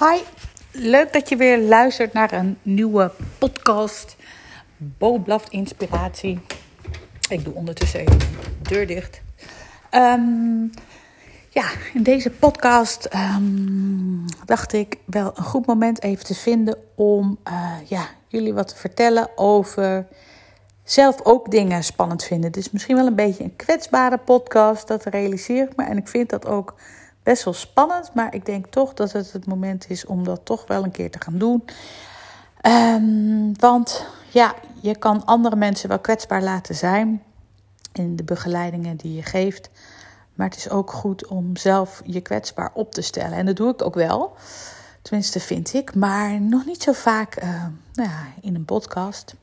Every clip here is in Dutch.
Hi, leuk dat je weer luistert naar een nieuwe podcast. Bo inspiratie. Ik doe ondertussen even de deur dicht. Ehm, ja, in deze podcast ehm, dacht ik wel een goed moment even te vinden om uh, ja, jullie wat te vertellen over zelf ook dingen spannend vinden. Het is misschien wel een beetje een kwetsbare podcast, dat realiseer ik me. En ik vind dat ook best wel spannend, maar ik denk toch dat het het moment is om dat toch wel een keer te gaan doen. Um, want ja, je kan andere mensen wel kwetsbaar laten zijn in de begeleidingen die je geeft. Maar het is ook goed om zelf je kwetsbaar op te stellen. En dat doe ik ook wel. Tenminste, vind ik. Maar nog niet zo vaak uh, nou ja, in een podcast.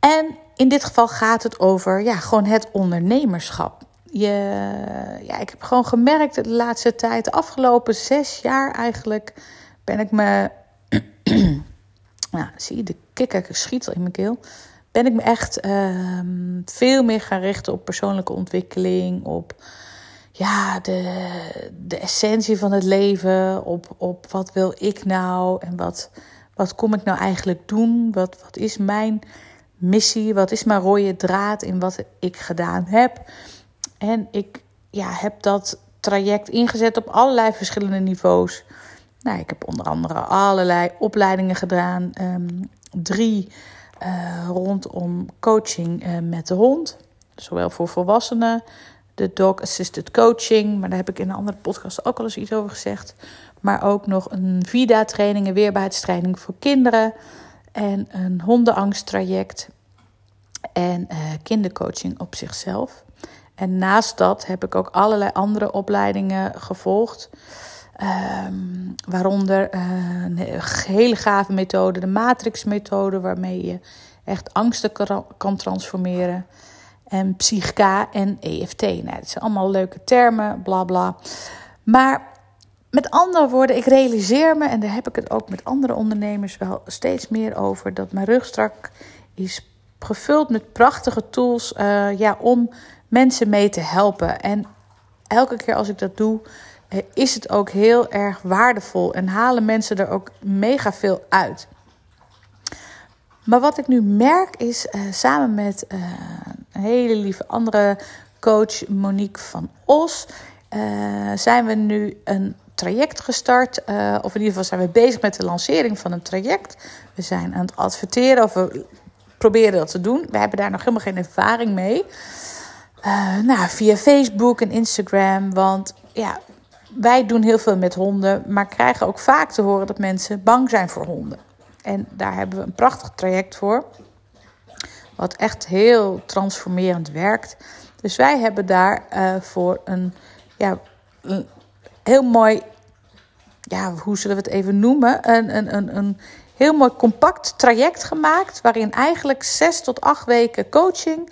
En in dit geval gaat het over ja, gewoon het ondernemerschap ja, ik heb gewoon gemerkt de laatste tijd, de afgelopen zes jaar eigenlijk, ben ik me. nou, zie je, de kikker schiet in mijn keel. Ben ik me echt ehm, veel meer gaan richten op persoonlijke ontwikkeling, op ja, de, de essentie van het leven, op, op wat wil ik nou en wat, wat kom ik nou eigenlijk doen? Wat, wat is mijn missie? Wat is mijn rode draad in wat ik gedaan heb? En ik ja, heb dat traject ingezet op allerlei verschillende niveaus. Nou, ik heb onder andere allerlei opleidingen gedaan. Um, drie uh, rondom coaching uh, met de hond. Zowel voor volwassenen, de dog assisted coaching. Maar daar heb ik in een andere podcast ook al eens iets over gezegd. Maar ook nog een VIDA-training, een weerbaarheidstraining voor kinderen. En een hondenangsttraject. En uh, kindercoaching op zichzelf. En naast dat heb ik ook allerlei andere opleidingen gevolgd. Um, waaronder uh, een hele gave methode, de Matrix-methode, waarmee je echt angsten kan transformeren. En Psychica en EFT. Nou, dat zijn allemaal leuke termen, bla bla. Maar met andere woorden, ik realiseer me, en daar heb ik het ook met andere ondernemers wel steeds meer over, dat mijn rugstrak is gevuld met prachtige tools uh, ja, om mensen mee te helpen. En elke keer als ik dat doe, eh, is het ook heel erg waardevol en halen mensen er ook mega veel uit. Maar wat ik nu merk is, uh, samen met uh, een hele lieve andere coach, Monique van Os, zijn we nu een traject gestart. of in ieder geval zijn we bezig met de lancering van een traject. We zijn aan het adverteren of we proberen dat te doen. We hebben daar nog helemaal geen ervaring mee. Uh, nou, via Facebook en Instagram. Want ja, wij doen heel veel met honden, maar krijgen ook vaak te horen dat mensen bang zijn voor honden. En daar hebben we een prachtig traject voor. Wat echt heel transformerend werkt. Dus wij hebben daar uh, voor een, ja, een heel mooi, ja, hoe zullen we het even noemen? Een, een, een, een heel mooi compact traject gemaakt. Waarin eigenlijk zes tot acht weken coaching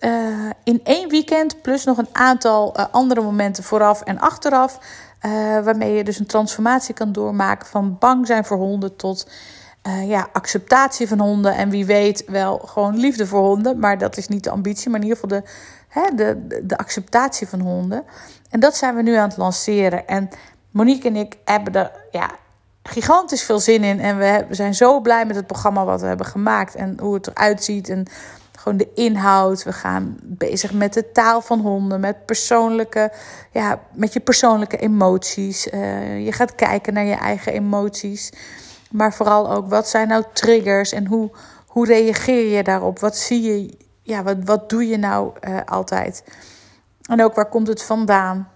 uh, in één weekend, plus nog een aantal uh, andere momenten vooraf en achteraf. Uh, waarmee je dus een transformatie kan doormaken van bang zijn voor honden tot ja, acceptatie van honden. En wie weet wel gewoon liefde voor honden. Maar dat is niet de ambitie, maar in ieder geval de, hè, de, de acceptatie van honden. En dat zijn we nu aan het lanceren. En Monique en ik hebben er ja, gigantisch veel zin in. En we, we zijn zo blij met het programma wat we hebben gemaakt. En hoe het eruit ziet. En gewoon de inhoud. We gaan bezig met de taal van honden, met persoonlijke, ja, met je persoonlijke emoties. Uh, je gaat kijken naar je eigen emoties. Maar vooral ook, wat zijn nou triggers en hoe, hoe reageer je daarop? Wat zie je, ja, wat, wat doe je nou uh, altijd? En ook, waar komt het vandaan?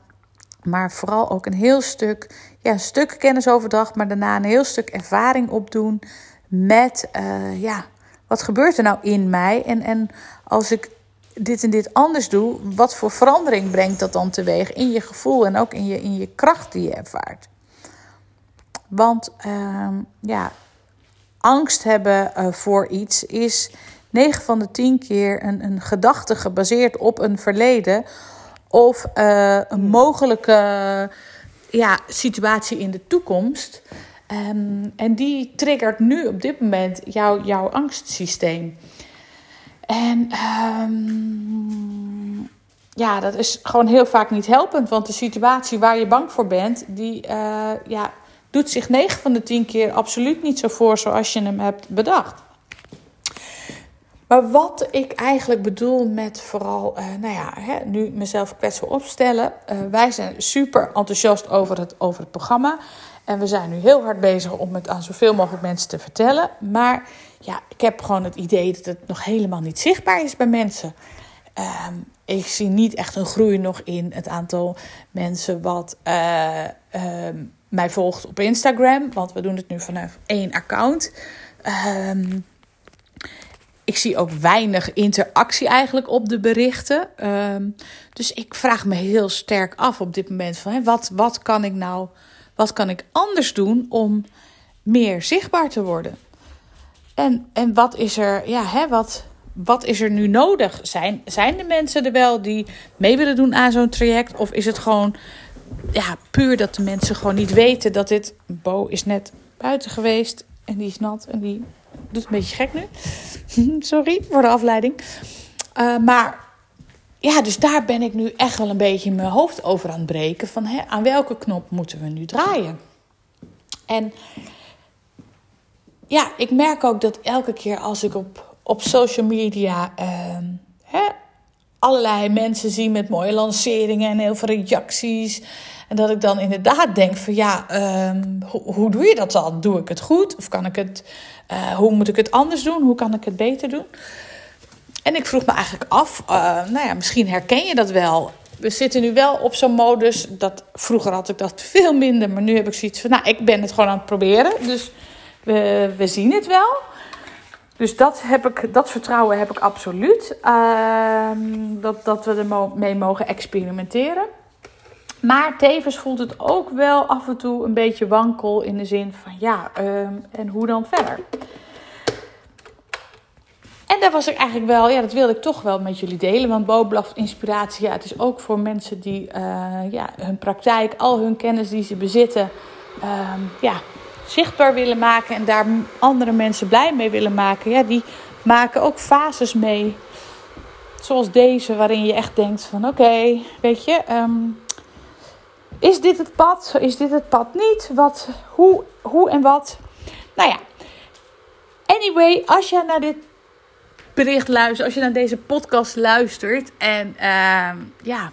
Maar vooral ook een heel stuk, ja, een stuk kennisoverdracht, maar daarna een heel stuk ervaring opdoen met, uh, ja, wat gebeurt er nou in mij? En, en als ik dit en dit anders doe, wat voor verandering brengt dat dan teweeg in je gevoel en ook in je, in je kracht die je ervaart? Want uh, ja, angst hebben uh, voor iets is 9 van de 10 keer een, een gedachte gebaseerd op een verleden of uh, een mogelijke ja, situatie in de toekomst. Um, en die triggert nu op dit moment jouw, jouw angstsysteem. En um, ja, dat is gewoon heel vaak niet helpend. Want de situatie waar je bang voor bent, die uh, ja, doet zich 9 van de 10 keer absoluut niet zo voor zoals je hem hebt bedacht. Maar wat ik eigenlijk bedoel met vooral, uh, nou ja, hè, nu mezelf kwetsbaar opstellen. Uh, wij zijn super enthousiast over het, over het programma. En we zijn nu heel hard bezig om het aan zoveel mogelijk mensen te vertellen. Maar ja, ik heb gewoon het idee dat het nog helemaal niet zichtbaar is bij mensen. Um, ik zie niet echt een groei nog in het aantal mensen wat uh, um, mij volgt op Instagram. Want we doen het nu vanaf één account. Um, ik zie ook weinig interactie eigenlijk op de berichten. Dus ik vraag me heel sterk af op dit moment van wat, wat kan ik nou, wat kan ik anders doen om meer zichtbaar te worden? En, en wat is er, ja, hè, wat, wat is er nu nodig? Zijn, zijn de mensen er wel die mee willen doen aan zo'n traject? Of is het gewoon ja, puur dat de mensen gewoon niet weten dat dit. Bo is net buiten geweest en die is nat en die doet een beetje gek nu. Sorry voor de afleiding. Uh, maar ja, dus daar ben ik nu echt wel een beetje mijn hoofd over aan het breken. Van hè, aan welke knop moeten we nu draaien? En ja, ik merk ook dat elke keer als ik op, op social media uh, hè, allerlei mensen zie met mooie lanceringen en heel veel reacties. En dat ik dan inderdaad denk van ja, um, hoe, doe je dat dan? Doe ik het goed? Of kan ik het, uh, hoe moet ik het anders doen? Hoe kan ik het beter doen? En ik vroeg me eigenlijk af, uh, nou ja, misschien herken je dat wel. We zitten nu wel op zo'n modus, dat, vroeger had ik dat veel minder, maar nu heb ik zoiets van, nou, ik ben het gewoon aan het proberen. Dus we, we zien het wel. Dus dat, heb ik, dat vertrouwen heb ik absoluut. Uh, dat, dat we ermee mogen experimenteren. Maar tevens voelt het ook wel af en toe een beetje wankel in de zin van ja, um, en hoe dan verder? Daar was ik eigenlijk wel, ja, dat wilde ik toch wel met jullie delen. Want Boblaf Inspiratie, ja, het is ook voor mensen die uh, ja, hun praktijk, al hun kennis die ze bezitten, um, ja, zichtbaar willen maken en daar andere mensen blij mee willen maken. Ja, die maken ook fases mee. Zoals deze, waarin je echt denkt van oké, weet je, um, is dit het pad? Is dit het pad niet? Wat, hoe, hoe en wat? Nou ja. Anyway, als je naar dit bericht als je naar deze podcast luistert en uh, ja,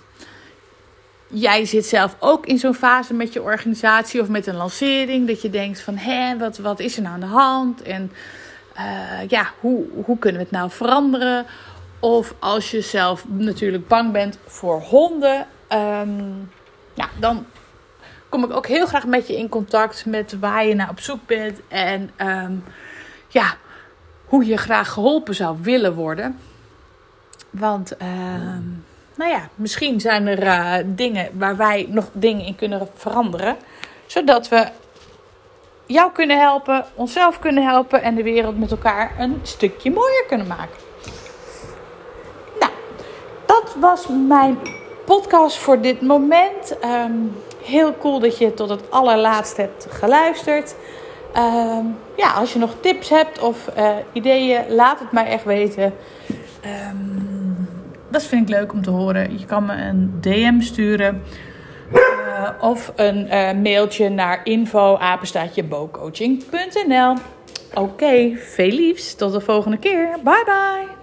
jij zit zelf ook in zo'n fase met je organisatie of met een lancering, dat je denkt van hé, wat, wat is er nou aan de hand? En uh, ja, hoe, hoe kunnen we het nou veranderen? Of als je zelf natuurlijk bang bent voor honden. Um, ja, dan kom ik ook heel graag met je in contact met waar je naar op zoek bent. En um, ja, hoe je graag geholpen zou willen worden. Want, uh, nou ja, misschien zijn er uh, dingen waar wij nog dingen in kunnen veranderen. Zodat we jou kunnen helpen, onszelf kunnen helpen en de wereld met elkaar een stukje mooier kunnen maken. Nou, dat was mijn podcast voor dit moment. Um, heel cool dat je tot het allerlaatste hebt geluisterd. Um, ja, als je nog tips hebt of uh, ideeën, laat het mij echt weten. Um, dat vind ik leuk om te horen. Je kan me een DM sturen. Uh, of een uh, mailtje naar info@bocoaching.nl. Oké, veel liefs. Tot de volgende keer. Bye bye.